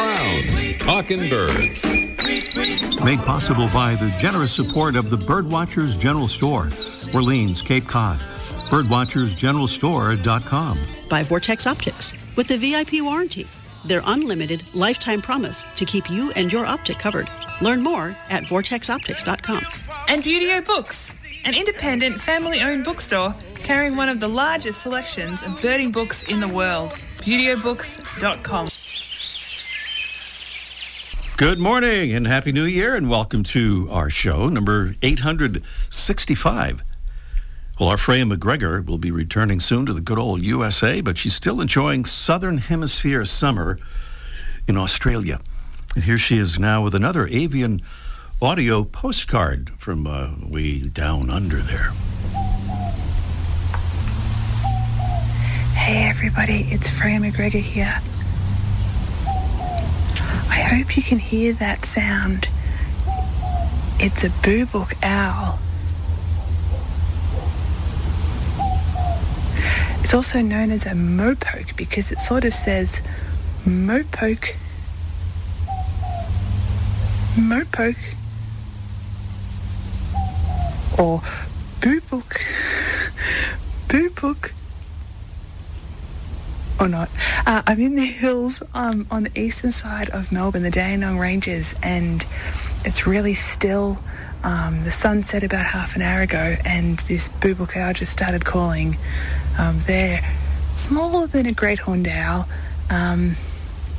Brown's Talking Birds. Made possible by the generous support of the Birdwatchers General Store, Orleans, Cape Cod. Birdwatchersgeneralstore.com. By Vortex Optics with the VIP warranty. Their unlimited lifetime promise to keep you and your optic covered. Learn more at vortexoptics.com. And Buteo Books, an independent family owned bookstore carrying one of the largest selections of birding books in the world. ButeoBooks.com. Good morning and Happy New Year, and welcome to our show, number 865. Well, our Freya McGregor will be returning soon to the good old USA, but she's still enjoying Southern Hemisphere summer in Australia. And here she is now with another avian audio postcard from uh, way down under there. Hey everybody, it's Freya McGregor here. I hope you can hear that sound. It's a boobook owl. It's also known as a mopoke because it sort of says mopoke, mopoke, or boobook, boobook or not. Uh, I'm in the hills um, on the eastern side of Melbourne, the Dandenong Ranges, and it's really still. Um, the sun set about half an hour ago, and this boobook owl just started calling. Um, they're smaller than a great horned owl. Um,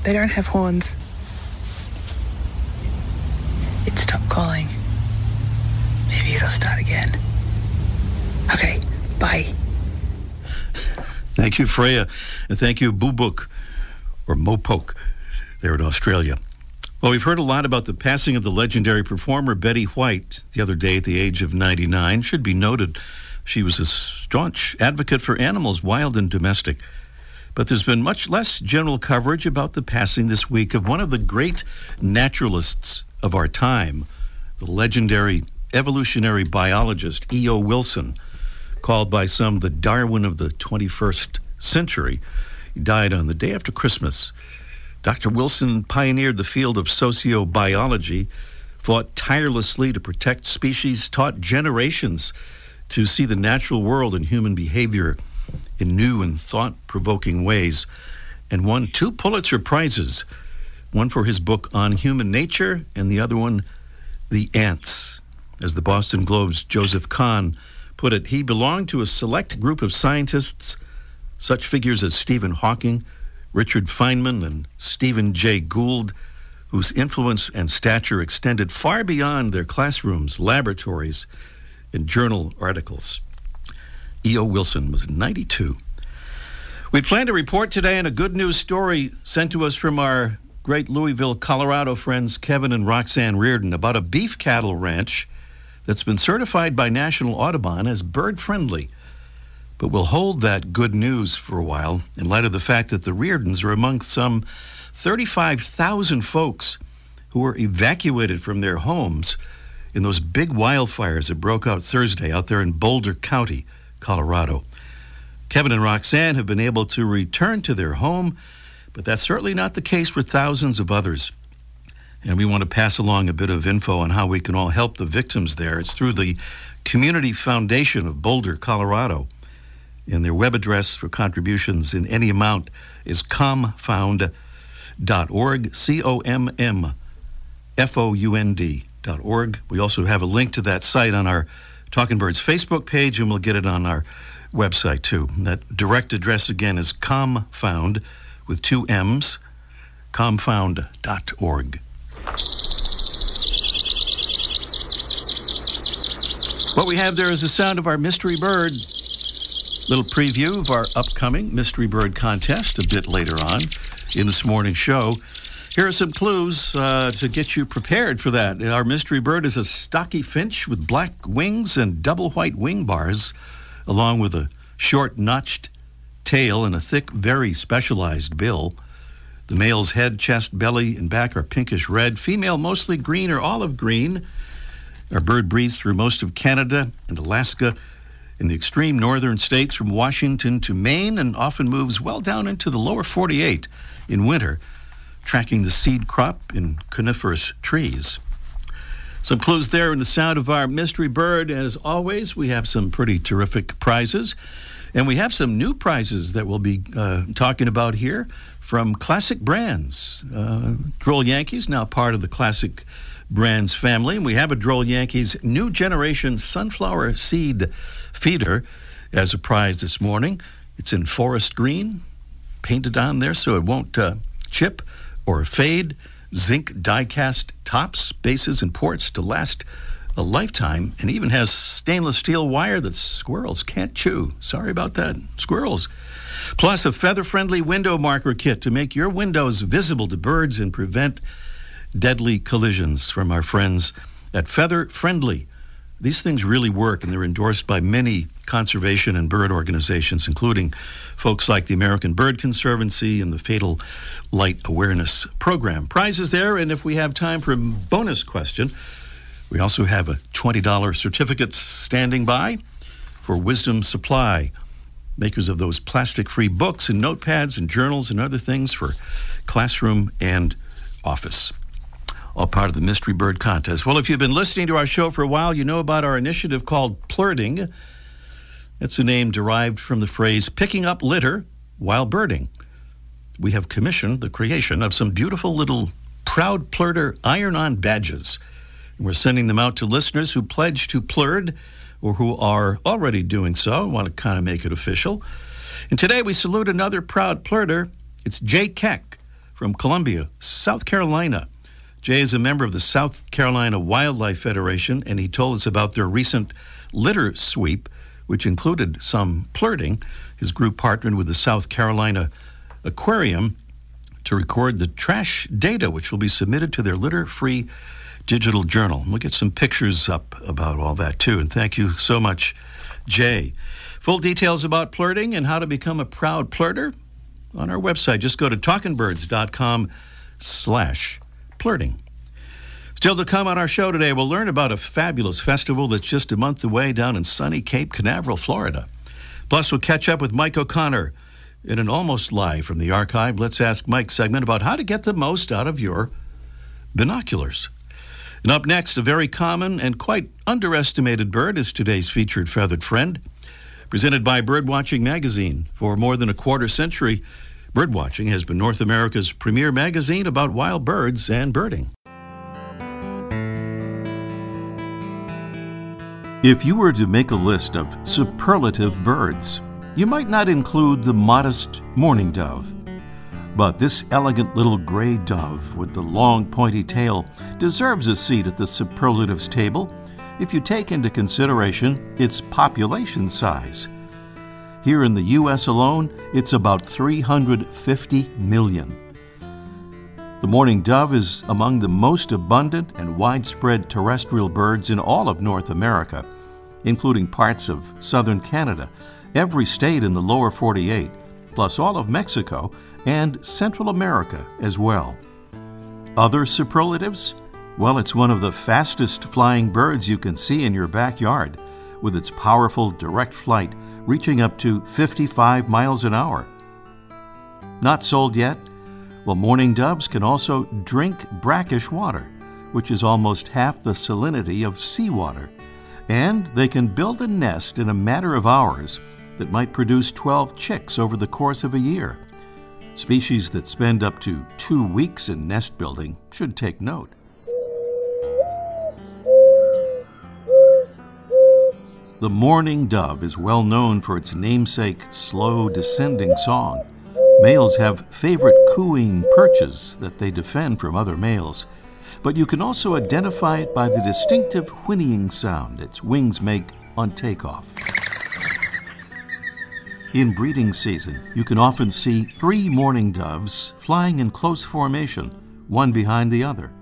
they don't have horns. It stopped calling. Maybe it'll start again. Okay, bye. Thank you, Freya, and thank you, Boobook, or Mopoke, there in Australia. Well, we've heard a lot about the passing of the legendary performer Betty White the other day at the age of 99. Should be noted, she was a staunch advocate for animals, wild and domestic. But there's been much less general coverage about the passing this week of one of the great naturalists of our time, the legendary evolutionary biologist E.O. Wilson called by some the Darwin of the 21st century. He died on the day after Christmas. Dr. Wilson pioneered the field of sociobiology, fought tirelessly to protect species, taught generations to see the natural world and human behavior in new and thought provoking ways, and won two Pulitzer Prizes one for his book on human nature, and the other one, The Ants. As the Boston Globe's Joseph Kahn put it, he belonged to a select group of scientists, such figures as Stephen Hawking, Richard Feynman, and Stephen Jay Gould, whose influence and stature extended far beyond their classrooms, laboratories, and journal articles. E.O. Wilson was 92. We plan to report today on a good news story sent to us from our great Louisville, Colorado friends Kevin and Roxanne Reardon about a beef cattle ranch that's been certified by National Audubon as bird friendly. But we'll hold that good news for a while in light of the fact that the Reardons are among some 35,000 folks who were evacuated from their homes in those big wildfires that broke out Thursday out there in Boulder County, Colorado. Kevin and Roxanne have been able to return to their home, but that's certainly not the case for thousands of others. And we want to pass along a bit of info on how we can all help the victims there. It's through the Community Foundation of Boulder, Colorado. And their web address for contributions in any amount is commfound.org, C O M M F O U N D.org. We also have a link to that site on our Talking Birds Facebook page, and we'll get it on our website too. That direct address again is commfound with two M's, commfound.org. What we have there is the sound of our mystery bird. Little preview of our upcoming mystery bird contest a bit later on in this morning's show. Here are some clues uh, to get you prepared for that. Our mystery bird is a stocky finch with black wings and double white wing bars, along with a short notched tail and a thick, very specialized bill. The male's head, chest, belly, and back are pinkish red. Female, mostly green or olive green. Our bird breeds through most of Canada and Alaska in the extreme northern states from Washington to Maine and often moves well down into the lower 48 in winter tracking the seed crop in coniferous trees. Some clues there in the sound of our mystery bird. As always, we have some pretty terrific prizes. And we have some new prizes that we'll be uh, talking about here from Classic Brands. Uh, Droll Yankees, now part of the Classic Brands family. And we have a Droll Yankees new generation sunflower seed feeder as a prize this morning. It's in forest green, painted on there so it won't uh, chip or fade. Zinc die cast tops, bases, and ports to last a lifetime and even has stainless steel wire that squirrels can't chew. Sorry about that, squirrels. Plus, a feather friendly window marker kit to make your windows visible to birds and prevent deadly collisions from our friends at Feather Friendly. These things really work, and they're endorsed by many conservation and bird organizations, including folks like the American Bird Conservancy and the Fatal Light Awareness Program. Prizes there, and if we have time for a bonus question, we also have a $20 certificate standing by for Wisdom Supply, makers of those plastic free books and notepads and journals and other things for classroom and office. All part of the Mystery Bird Contest. Well, if you've been listening to our show for a while, you know about our initiative called Plurting. That's a name derived from the phrase picking up litter while birding. We have commissioned the creation of some beautiful little Proud Plurter iron on badges we're sending them out to listeners who pledge to Plurd or who are already doing so. I want to kind of make it official. And today we salute another proud Plurder. It's Jay Keck from Columbia, South Carolina. Jay is a member of the South Carolina Wildlife Federation, and he told us about their recent litter sweep, which included some plurting. His group partnered with the South Carolina Aquarium to record the trash data, which will be submitted to their litter free digital journal. We'll get some pictures up about all that too. And thank you so much, Jay. Full details about plurting and how to become a proud plurter on our website. Just go to talkingbirds.com slash plurting. Still to come on our show today, we'll learn about a fabulous festival that's just a month away down in sunny Cape Canaveral, Florida. Plus, we'll catch up with Mike O'Connor in an almost live from the archive Let's Ask Mike segment about how to get the most out of your binoculars. And up next, a very common and quite underestimated bird is today's featured feathered friend. Presented by Birdwatching Magazine. For more than a quarter century, Birdwatching has been North America's premier magazine about wild birds and birding. If you were to make a list of superlative birds, you might not include the modest mourning dove but this elegant little gray dove with the long pointy tail deserves a seat at the superlatives table if you take into consideration its population size. Here in the U.S. alone, it's about 350 million. The mourning dove is among the most abundant and widespread terrestrial birds in all of North America, including parts of southern Canada, every state in the lower 48, plus all of Mexico and Central America as well. Other superlatives? Well, it's one of the fastest flying birds you can see in your backyard, with its powerful direct flight reaching up to 55 miles an hour. Not sold yet? Well, mourning doves can also drink brackish water, which is almost half the salinity of seawater, and they can build a nest in a matter of hours that might produce 12 chicks over the course of a year. Species that spend up to two weeks in nest building should take note. The mourning dove is well known for its namesake slow descending song. Males have favorite cooing perches that they defend from other males, but you can also identify it by the distinctive whinnying sound its wings make on takeoff. In breeding season, you can often see three mourning doves flying in close formation, one behind the other.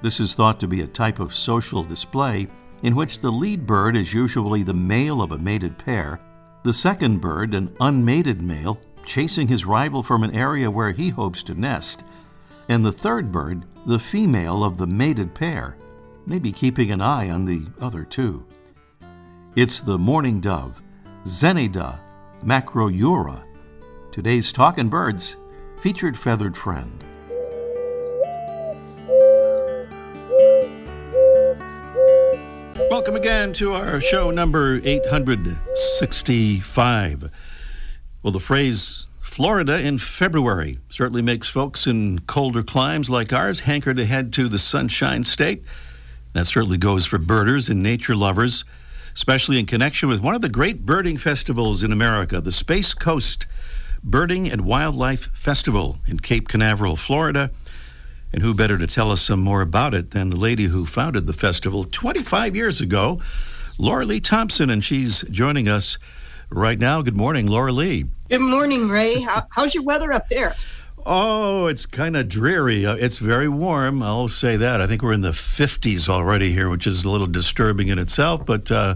This is thought to be a type of social display in which the lead bird is usually the male of a mated pair, the second bird, an unmated male, chasing his rival from an area where he hopes to nest, and the third bird, the female of the mated pair, maybe keeping an eye on the other two. It's the mourning dove, Zenaida macroura. Today's Talkin' Birds featured Feathered Friend. Welcome again to our show number 865. Well, the phrase Florida in February certainly makes folks in colder climes like ours hanker to head to the Sunshine State. That certainly goes for birders and nature lovers especially in connection with one of the great birding festivals in America, the Space Coast Birding and Wildlife Festival in Cape Canaveral, Florida. And who better to tell us some more about it than the lady who founded the festival 25 years ago, Laurilee Thompson, and she's joining us right now. Good morning, Laura Lee. Good morning, Ray. How, how's your weather up there? Oh, it's kind of dreary. Uh, it's very warm. I'll say that. I think we're in the 50s already here, which is a little disturbing in itself, but uh,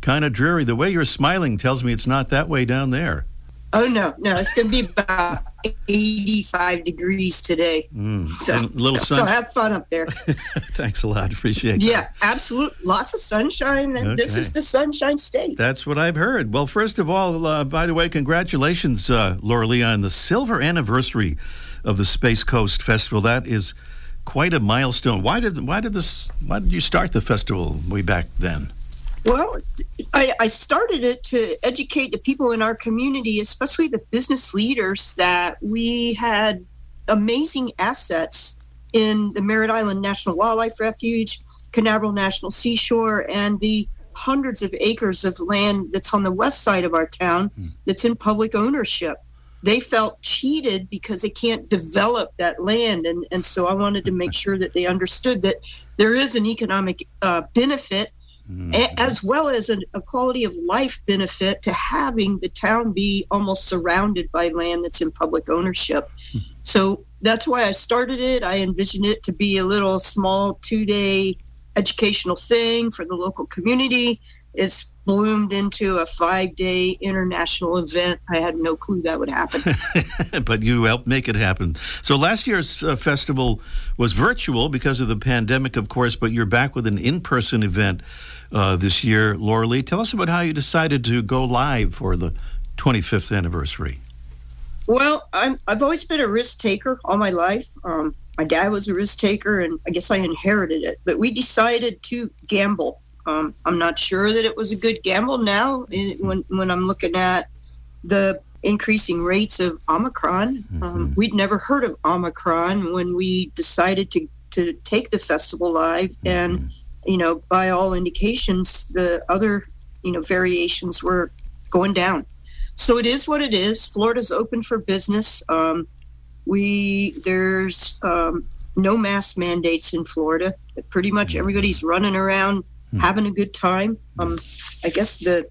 kind of dreary. The way you're smiling tells me it's not that way down there. Oh no, no, it's going to be about 85 degrees today. Mm. So, little sun. so have fun up there. Thanks a lot. Appreciate it. yeah, that. absolutely. Lots of sunshine. And This is the Sunshine State. That's what I've heard. Well, first of all, uh, by the way, congratulations, uh, Laurilee, on the silver anniversary of the Space Coast Festival. That is quite a milestone. Why did why did this why did you start the festival way back then? Well, I, I started it to educate the people in our community, especially the business leaders, that we had amazing assets in the Merritt Island National Wildlife Refuge, Canaveral National Seashore, and the hundreds of acres of land that's on the west side of our town that's in public ownership. They felt cheated because they can't develop that land. And, and so I wanted to make sure that they understood that there is an economic uh, benefit Mm. a- as well as a, a quality of life benefit to having the town be almost surrounded by land that's in public ownership. Hmm. So that's why I started it. I envisioned it to be a little small two day educational thing for the local community. It's bloomed into a five day international event. I had no clue that would happen. but you helped make it happen. So last year's uh, festival was virtual because of the pandemic, of course, but you're back with an in-person event uh, this year, Laurilee. Tell us about how you decided to go live for the 25th anniversary. Well, I'm, I've always been a risk taker all my life. Um, my dad was a risk taker, and I guess I inherited it. But we decided to gamble. Um, I'm not sure that it was a good gamble now eh, when, when I'm looking at the increasing rates of Omicron. Um, we'd never heard of Omicron when we decided to, to take the festival live. And, you know, by all indications, the other, you know, variations were going down. So it is what it is. Florida's open for business. Um, we there's um, no mask mandates in Florida. Pretty much everybody's running around having a good time. Um, I guess the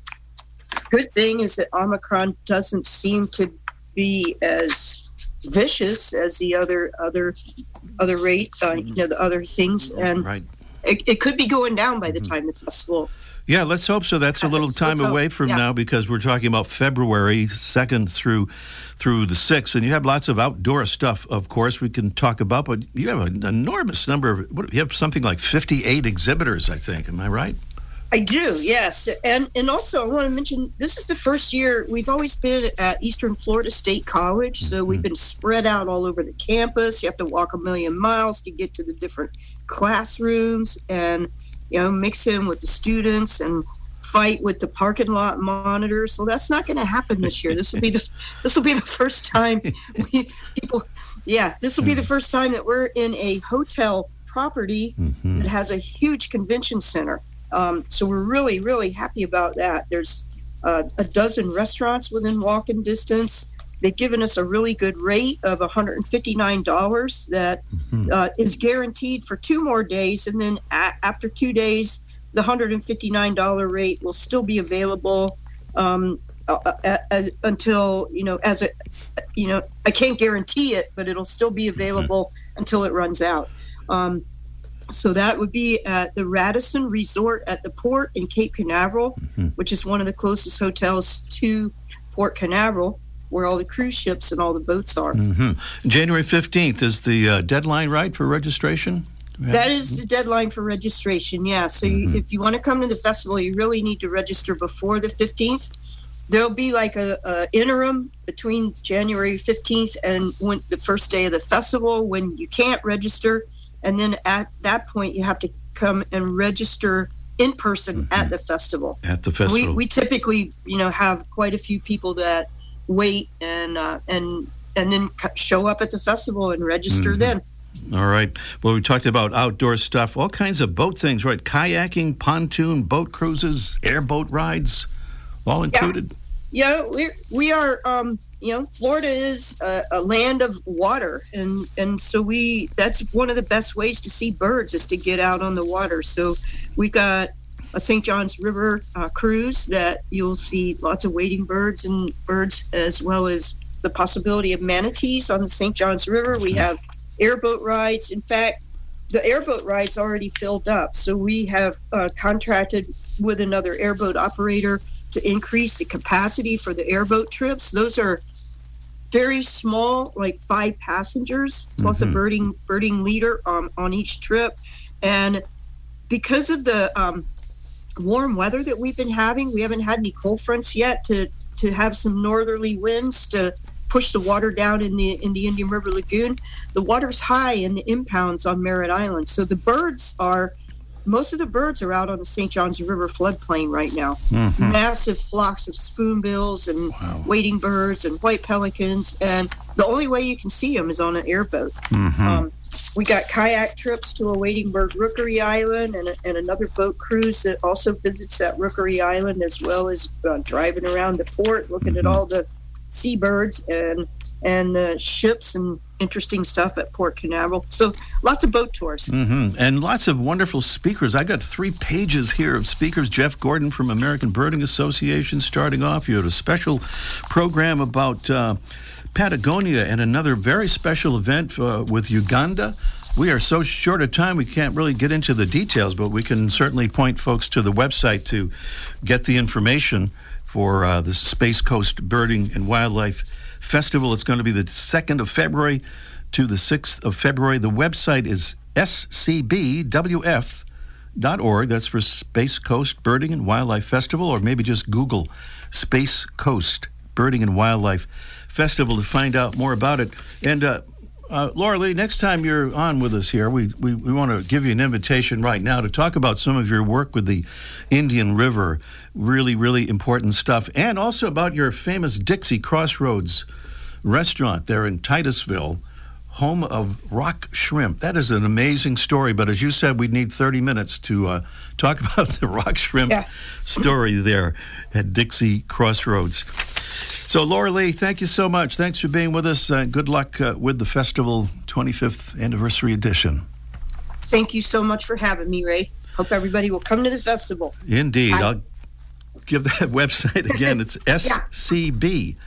good thing is that Omicron doesn't seem to be as vicious as the other other other rate, uh, you know, the other things, and Right. it, it could be going down by the time the festival Yeah, let's hope so. That's a little time hope. away from Yeah. now because we're talking about February second through through the sixth, and you have lots of outdoor stuff. Of course, we can talk about, but you have an enormous number of. What, you have something like fifty-eight exhibitors, I think. Am I right? I do, yes, and and also I want to mention this is the first year we've always been at Eastern Florida State College, so we've mm-hmm. been spread out all over the campus. You have to walk a million miles to get to the different classrooms, and you know mix in with the students and fight with the parking lot monitors. So that's not going to happen this year. This will be the this will be the first time we people. Yeah, this will be the first time that we're in a hotel property that has a huge convention center. Um, so we're really, really happy about that. There's uh, a dozen restaurants within walking distance. They've given us a really good rate of $159 that uh, is guaranteed for two more days. And then a- after two days, the $159 rate will still be available um, uh, uh, uh, until, you know, as a, you know, I can't guarantee it, but it'll still be available until it runs out. Um, so that would be at the Radisson Resort at the port in Cape Canaveral, which is one of the closest hotels to Port Canaveral, where all the cruise ships and all the boats are. hmm January fifteenth is the uh, deadline, right, for registration? That is the deadline for registration. Yeah. So you, if you want to come to the festival, you really need to register before the 15th. There'll be like a, a interim between January 15th and when the first day of the festival when you can't register, and then at that point you have to come and register in person at the festival. At the We, festival. we typically, you know, have quite a few people that wait and uh, and and then show up at the festival and register then. All right. Well, we talked about outdoor stuff, all kinds of boat things, right? Kayaking, pontoon, boat cruises, airboat rides, all included. Yeah, we we are. Um, you know, Florida is a, a land of water, and and so we that's one of the best ways to see birds is to get out on the water. So we got a St. John's River uh, cruise that you'll see lots of wading birds and birds as well as the possibility of manatees on the St. John's River. We have airboat rides. In fact, the airboat ride's already filled up, so we have uh, contracted with another airboat operator to increase the capacity for the airboat trips. Those are very small, like five passengers plus a birding birding leader um, on each trip, and because of the um, warm weather that we've been having, we haven't had any cold fronts yet to to have some northerly winds to push the water down in the in the Indian River Lagoon. The water's high in the impounds on Merritt Island, so the birds are most of the birds are out on the St. Johns River floodplain right now. Massive flocks of spoonbills and wading birds and white pelicans, and the only way you can see them is on an airboat. Um, we got kayak trips to a wading bird rookery island and, and another boat cruise that also visits that rookery island as well as uh, driving around the port looking at all the seabirds and and the ships and interesting stuff at Port Canaveral. So lots of boat tours. hmm And lots of wonderful speakers. I got three pages here of speakers. Jeff Gordon from American Birding Association starting off. You had a special program about uh, Patagonia and another very special event uh, with Uganda. We are so short of time, we can't really get into the details, but we can certainly point folks to the website to get the information for uh, the Space Coast Birding and Wildlife Festival. It's going to be the 2nd of February to the 6th of February. The website is scbwf.org. That's for Space Coast Birding and Wildlife Festival, or maybe just Google Space Coast Birding and Wildlife Festival to find out more about it. And uh, uh, Laurilee, next time you're on with us here, we, we, we want to give you an invitation right now to talk about some of your work with the Indian River. Really, really important stuff. And also about your famous Dixie Crossroads restaurant there in Titusville, home of rock shrimp. That is an amazing story. But as you said, we'd need 30 minutes to uh, talk about the rock shrimp Yeah. story there at Dixie Crossroads. So, Laurilee, thank you so much. Thanks for being with us. Uh, good luck uh, with the festival 25th anniversary edition. Thank you so much for having me, Ray. Hope everybody will come to the festival. Indeed. Hi. I'll give that website again. It's scbwf.org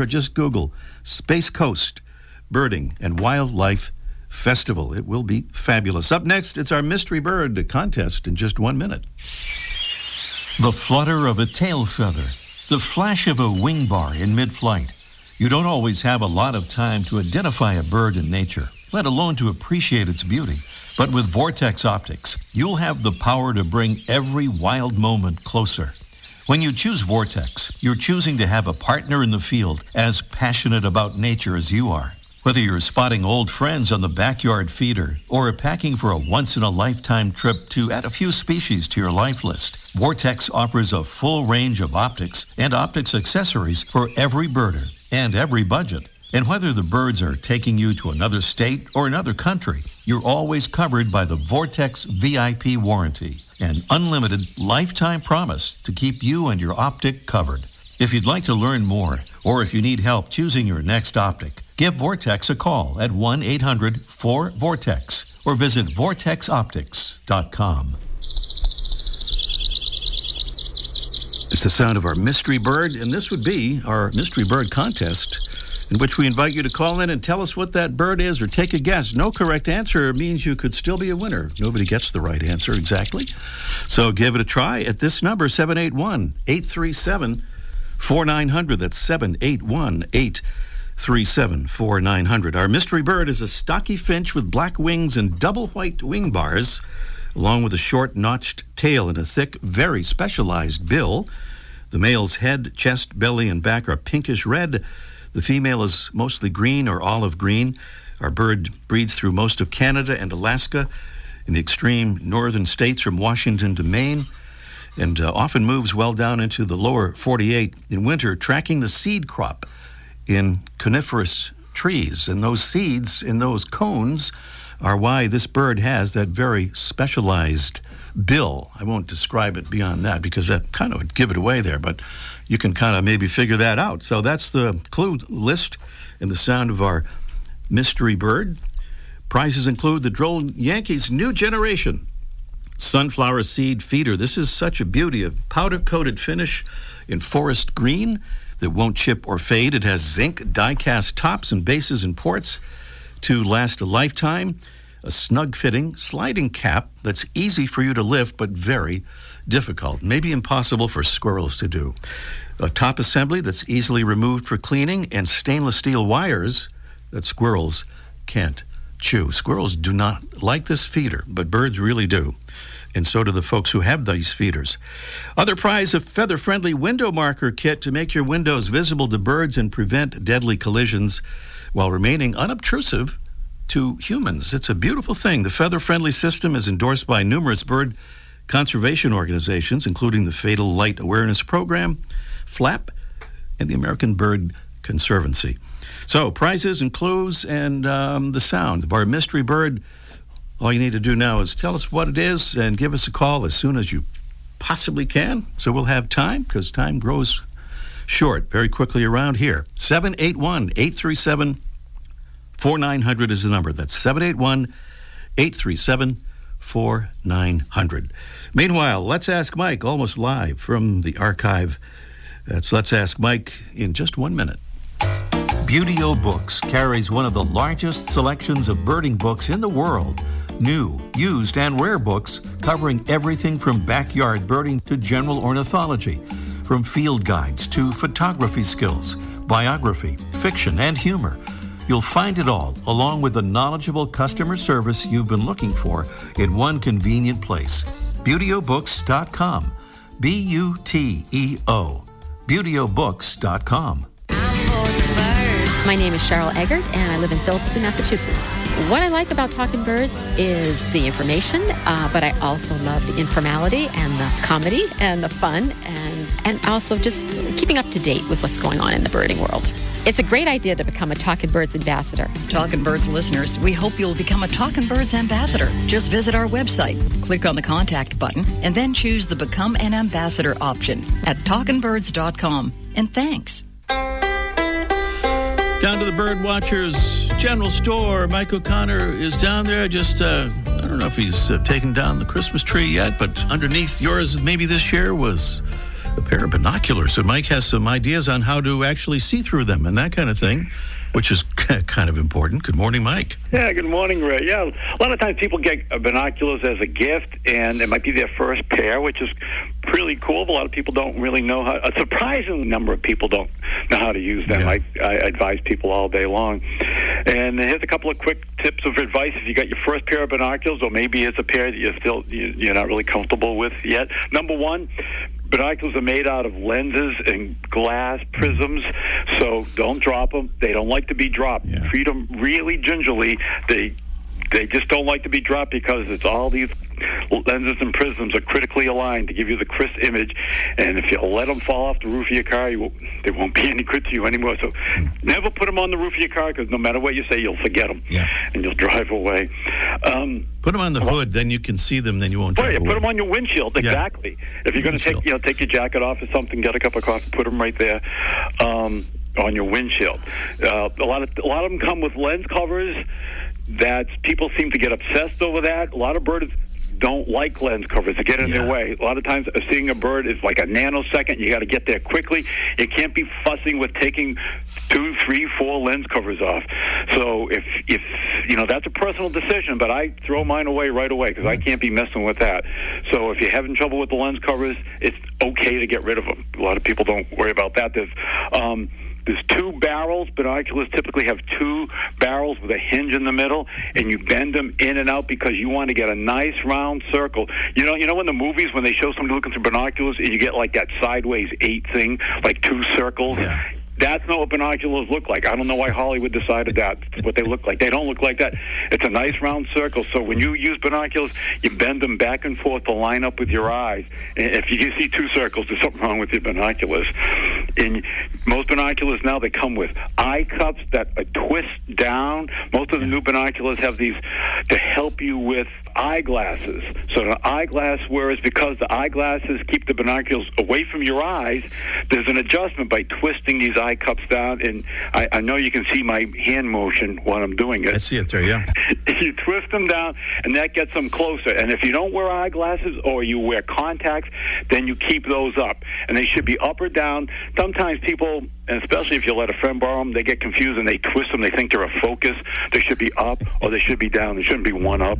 or just Google Space Coast Birding and Wildlife Festival. It will be fabulous. Up next, it's our Mystery Bird contest in just one minute. The flutter of a tail feather, the flash of a wing bar in mid flight. You don't always have a lot of time to identify a bird in nature, let alone to appreciate its beauty. But with Vortex Optics, you'll have the power to bring every wild moment closer. When you choose Vortex, you're choosing to have a partner in the field as passionate about nature as you are. Whether you're spotting old friends on the backyard feeder or packing for a once in a lifetime trip to add a few species to your life list, Vortex offers a full range of optics and optics accessories for every birder and every budget. And whether the birds are taking you to another state or another country, you're always covered by the Vortex VIP warranty, an unlimited lifetime promise to keep you and your optic covered. If you'd like to learn more, or if you need help choosing your next optic, give Vortex a call at 1 800 4 Vortex or visit vortexoptics.com. It's the sound of our mystery bird, and this would be our mystery bird contest, in which we invite you to call in and tell us what that bird is or take a guess. No correct answer means you could still be a winner. Nobody gets the right answer exactly. So give it a try at this number 781 837 4900. That's 781 837 4900. Our mystery bird is a stocky finch with black wings and double white wing bars, along with a short notched tail and a thick, very specialized bill. The male's head, chest, belly, and back are pinkish red. The female is mostly green or olive green. Our bird breeds through most of Canada and Alaska. in the extreme northern states from Washington to Maine and uh, often moves well down into the lower 48 in winter, tracking the seed crop in coniferous trees. And those seeds in those cones are why this bird has that very specialized bill. I won't describe it beyond that because that kind of would give it away there, but you can kind of maybe figure that out. So that's the clue list and the sound of our mystery bird. Prizes include the Droll Yankees New Generation sunflower seed feeder. This is such a beauty, a powder coated finish in forest green that won't chip or fade. It has zinc die cast tops and bases and ports to last a lifetime. A snug fitting sliding cap that's easy for you to lift but very difficult, maybe impossible for squirrels to do. A top assembly that's easily removed for cleaning and stainless steel wires that squirrels can't chew. Squirrels do not like this feeder, but birds really do and so do the folks who have these feeders. Other prize a feather friendly window marker kit to make your windows visible to birds and prevent deadly collisions while remaining unobtrusive to humans. It's a beautiful thing. The feather friendly system is endorsed by numerous bird conservation organizations, including the Fatal Light Awareness Program, FLAP, and the American Bird Conservancy. So, prizes and clues and um, the sound of our mystery bird all you need to do now is tell us what it is and give us a call as soon as you possibly can. So we'll have time because time grows short very quickly around here. 781 837 4900 is the number. That's 781 837 4900. Meanwhile, let's ask Mike, almost live from the archive. That's Let's Ask Mike in just one minute. Buteo Books carries one of the largest selections of birding books in the world new, used, and rare books covering everything from backyard birding to general ornithology, from field guides to photography skills, biography, fiction, and humor. You'll find it all, along with the knowledgeable customer service you've been looking for, in one convenient place. ButeoBooks.com. B U T E O. ButeoBooks.com. My name is Cheryl Eggert, and I live in Phillipston, Massachusetts. What I like about Talking Birds is the information, uh, but I also love the informality and the comedy and the fun, and and also just keeping up to date with what's going on in the birding world. It's a great idea to become a Talking Birds ambassador. Talking Birds listeners, we hope you'll become a Talking Birds ambassador. Just visit our website, click on the contact button, and then choose the Become an Ambassador option at talkingbirds.com. And thanks. Down to the Birdwatchers General Store. Mike O'Connor is down there. Just, uh, I don't know if he's uh, taken down the Christmas tree yet, but underneath yours, maybe this year, was a pair of binoculars. So Mike has some ideas on how to actually see through them and that kind of thing which is kind of important. Good morning, Mike. Yeah, good morning, Ray. Yeah, a lot of times people get binoculars as a gift, and it might be their first pair, which is pretty cool. But a lot of people don't really know how. A surprising number of people don't know how to use them. Yeah. I, I advise people all day long. And here's a couple of quick tips of advice if you got your first pair of binoculars, or maybe it's a pair that you're still you're not really comfortable with yet. Number one, binoculars are made out of lenses and glass prisms, so don't drop them. They don't like to be dropped. Yeah. Treat them really gingerly. They they just don't like to be dropped because it's all these lenses and prisms are critically aligned to give you the crisp image. And if you let them fall off the roof of your car, you won't, they won't be any good to you anymore. So never put them on the roof of your car because no matter what you say, you'll forget them Yeah. and you'll drive away. Um, Put them on the hood, then you can see them, then you won't Oh, drive yeah, away. put them on your windshield. Exactly. If you're going to take, you know, take your jacket off or something, get a cup of coffee, put them right there um, on your windshield. Uh, a lot of a lot of them come with lens covers. That people seem to get obsessed over that. A lot of birds don't like lens covers. They get in Yeah. their way. A lot of times, uh, seeing a bird is like a nanosecond. You got to get there quickly. You can't be fussing with taking two, three, four lens covers off. So if if you know that's a personal decision, but I throw mine away right away because I can't be messing with that. So if you're having trouble with the lens covers, it's okay to get rid of them. A lot of people don't worry about that. There's um, there's two barrels. Binoculars typically have two barrels with a hinge in the middle, and you bend them in and out because you want to get a nice round circle. You know, you know in the movies when they show somebody looking through binoculars and you get like that sideways eight thing, like two circles. Yeah. That's not what binoculars look like. I don't know why Hollywood decided that. what they look like. They don't look like that. It's a nice round circle. So when you use binoculars, you bend them back and forth to line up with your eyes. And if you see two circles, there's something wrong with your binoculars. And most binoculars now they come with eye cups that twist down. Most of the new binoculars have these to help you with eyeglasses. So an eyeglass, whereas because the eyeglasses keep the binoculars away from your eyes, there's an adjustment by twisting these eye cups down. And I, I know you can see my hand motion while I'm doing it. I see it there, yeah. you twist them down, and that gets them closer. And if you don't wear eyeglasses or you wear contacts, then you keep those up. And they should be up or down. Sometimes people, and especially if you let a friend borrow them, they get confused and they twist them. They think they're a focus. They should be up or they should be down. There shouldn't be one up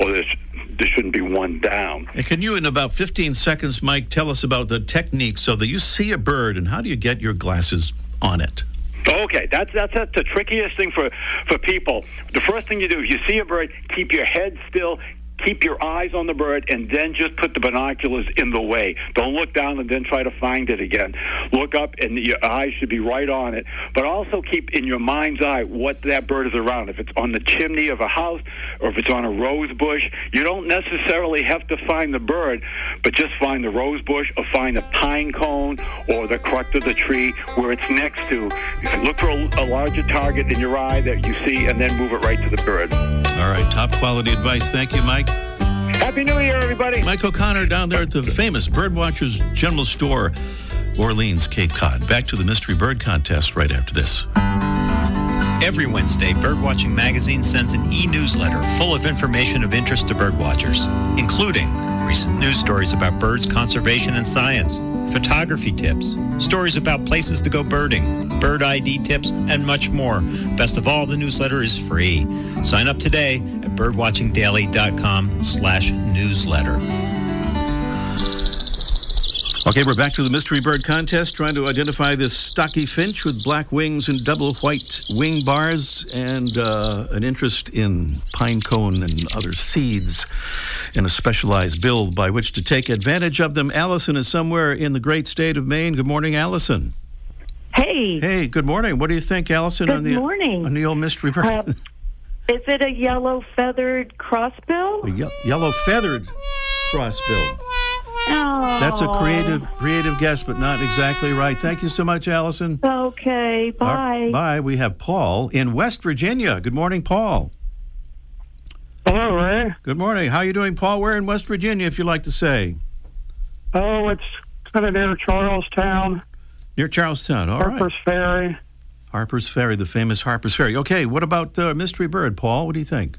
or there, sh- there shouldn't be one down. And can you, in about 15 seconds, Mike, tell us about the technique so that you see a bird and how do you get your glasses on it? Okay, that's, that's that's the trickiest thing for for people. The first thing you do, if you see a bird, keep your head still, keep your eyes on the bird, and then just put the binoculars in the way. Don't look down and then try to find it again. Look up, and your eyes should be right on it. But also keep in your mind's eye what that bird is around. If it's on the chimney of a house, or if it's on a rose bush, you don't necessarily have to find the bird, but just find the rose bush or find the pine cone or the crux of the tree where it's next to. Look for a, a larger target in your eye that you see, and then move it right to the bird. All right, top quality advice. Thank you, Mike. Happy New Year, everybody. Mike O'Connor down there at the famous Birdwatchers General Store, Orleans, Cape Cod. Back to the Mystery Bird Contest right after this. Every Wednesday, Birdwatching Magazine sends an e-newsletter full of information of interest to birdwatchers, including recent news stories about birds conservation and science, photography tips, stories about places to go birding, bird ID tips, and much more. Best of all, the newsletter is free. Sign up today at birdwatchingdaily.com slash newsletter. Okay, we're back to the Mystery Bird Contest, trying to identify this stocky finch with black wings and double white wing bars, and uh, an interest in pine cone and other seeds, and a specialized bill by which to take advantage of them. Allison is somewhere in the great state of Maine. Good morning, Allison. Hey. Hey, good morning. What do you think, Allison? Good on the, morning. On the old Mystery Bird. Uh, is it a yellow feathered crossbill? a ye- yellow feathered crossbill. Oh. That's a creative creative guess, but not exactly right. Thank you so much, Allison. Okay, bye. Our- bye. We have Paul in West Virginia. Good morning, Paul. Hello, Ray. Good morning. How are you doing, Paul? Where in West Virginia, if you'd like to say? Oh, it's kind of near Charles Town, Near Charles Town. All right. Harper's Ferry. Harper's Ferry, the famous Harper's Ferry. Okay, what about uh, Mystery Bird, Paul? What do you think?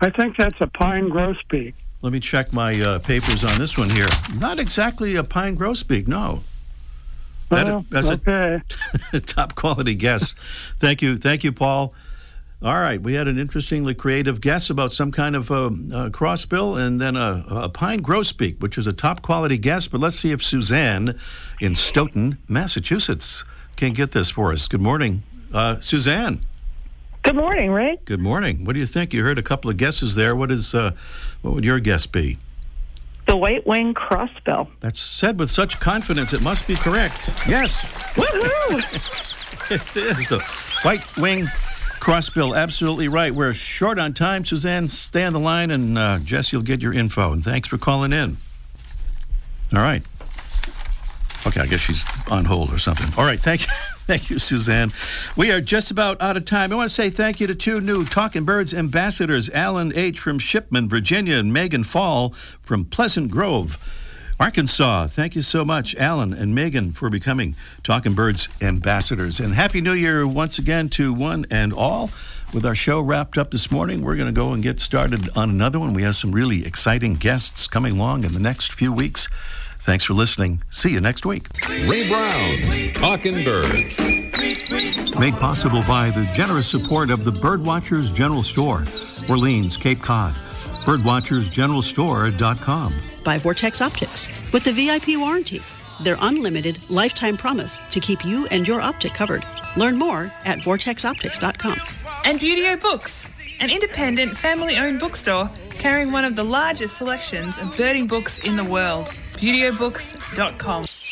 I think that's a pine grosbeak. Let me check my uh, papers on this one here. Not exactly a pine grosbeak, no. That- Well, that's a- top quality guess. Thank you, thank you, Paul. All right, we had an interestingly creative guess about some kind of uh, uh, crossbill, and then a, a pine grosbeak, which is a top quality guess. But let's see if Suzanne in Stoughton, Massachusetts, can get this for us. Good morning, uh, Suzanne. Good morning, Ray. Good morning. What do you think? You heard a couple of guesses there. What is? Uh, what would your guess be? The white wing crossbill. That's said with such confidence, it must be correct. Yes, Woohoo! it is the white wing crossbill. Absolutely right. We're short on time. Suzanne, stay on the line, and uh, Jess, you'll get your info. And thanks for calling in. All right. Okay, I guess she's on hold or something. All right, thank you. Thank you, Suzanne. We are just about out of time. I want to say thank you to two new Talking Birds ambassadors, Alan H. from Shipman, Virginia, and Megan Fall from Pleasant Grove, Arkansas. Thank you so much, Alan and Megan, for becoming Talking Birds ambassadors. And Happy New Year once again to one and all. With our show wrapped up this morning, we're going to go and get started on another one. We have some really exciting guests coming along in the next few weeks. Thanks for listening. See you next week. Ray Brown's Talking Birds. Made possible by the generous support of the Birdwatchers General Store, Orleans, Cape Cod. Birdwatchersgeneralstore.com. by Vortex Optics with the VIP warranty, their unlimited lifetime promise to keep you and your optic covered. Learn more at vortexoptics.com. And Buteo Books, an independent family owned bookstore carrying one of the largest selections of birding books in the world. ButeoBooks.com.